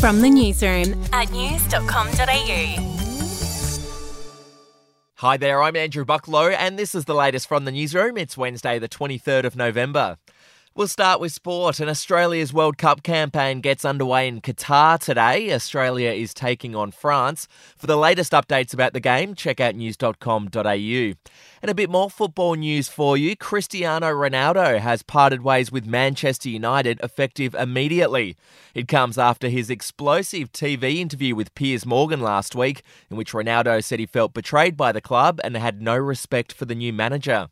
From the newsroom at news.com.au. Hi there, I'm Andrew Bucklow, and this is the latest from the newsroom. It's Wednesday, the 23rd of November. We'll start with sport, and Australia's World Cup campaign gets underway in Qatar today. Australia is taking on France. For the latest updates about the game, check out news.com.au. And a bit more football news for you. Cristiano Ronaldo has parted ways with Manchester United effective immediately. It comes after his explosive TV interview with Piers Morgan last week, in which Ronaldo said he felt betrayed by the club and had no respect for the new manager.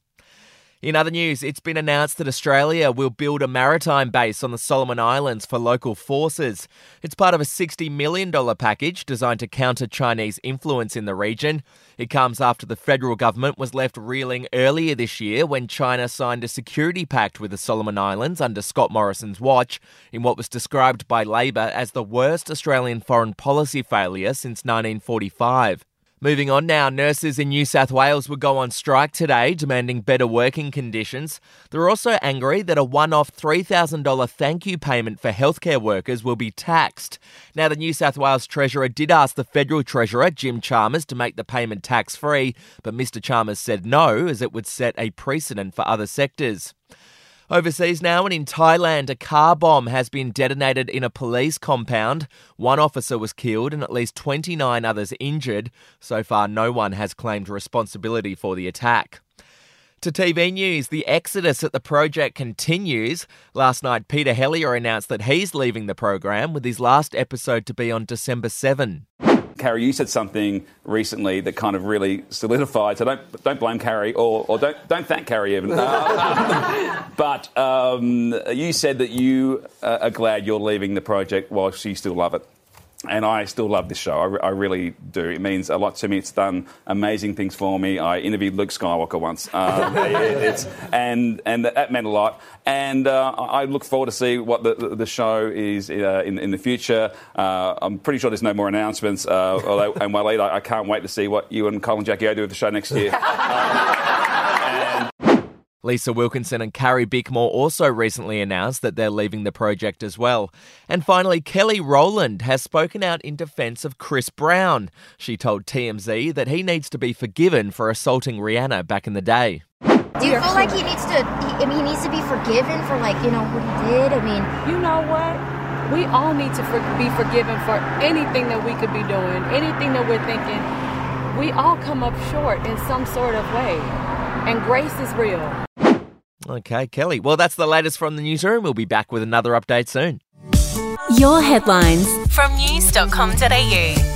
In other news, it's been announced that Australia will build a maritime base on the Solomon Islands for local forces. It's part of a $60 million package designed to counter Chinese influence in the region. It comes after the federal government was left reeling earlier this year when China signed a security pact with the Solomon Islands under Scott Morrison's watch in what was described by Labor as the worst Australian foreign policy failure since 1945. Moving on now, nurses in New South Wales will go on strike today, demanding better working conditions. They're also angry that a one off $3,000 thank you payment for healthcare workers will be taxed. Now, the New South Wales Treasurer did ask the Federal Treasurer, Jim Chalmers, to make the payment tax free, but Mr. Chalmers said no, as it would set a precedent for other sectors. Overseas now, and in Thailand, a car bomb has been detonated in a police compound. One officer was killed and at least 29 others injured. So far, no one has claimed responsibility for the attack. To TV news, the exodus at the project continues. Last night, Peter Hellier announced that he's leaving the program, with his last episode to be on December 7. Carrie, you said something recently that kind of really solidified. So don't don't blame Carrie or, or don't don't thank Carrie even. But um, you said that you uh, are glad you're leaving the project while you still love it and I still love this show. I, I, really do. It means a lot to me. It's done amazing things for me. I interviewed Luke Skywalker once, um, it, and and that meant a lot. And uh, I look forward to see what the, the show is uh, in, in the future. Uh, I'm pretty sure there's no more announcements. Uh, although, and Waleed, I, I, can't wait to see what you and Kyle and Jackie O do with the show next year. Lisa Wilkinson and Carrie Bickmore also recently announced that they're leaving the project as well. And finally, Kelly Rowland has spoken out in defense of Chris Brown. She told TMZ that he needs to be forgiven for assaulting Rihanna back in the day. Do you feel like he needs to? He, I mean, he needs to be forgiven for like you know what he did. I mean, you know what? We all need to for, be forgiven for anything that we could be doing, anything that we're thinking. We all come up short in some sort of way, and grace is real. Okay, Kelly. Well, that's the latest from the newsroom. We'll be back with another update soon. Your headlines from news.com.au.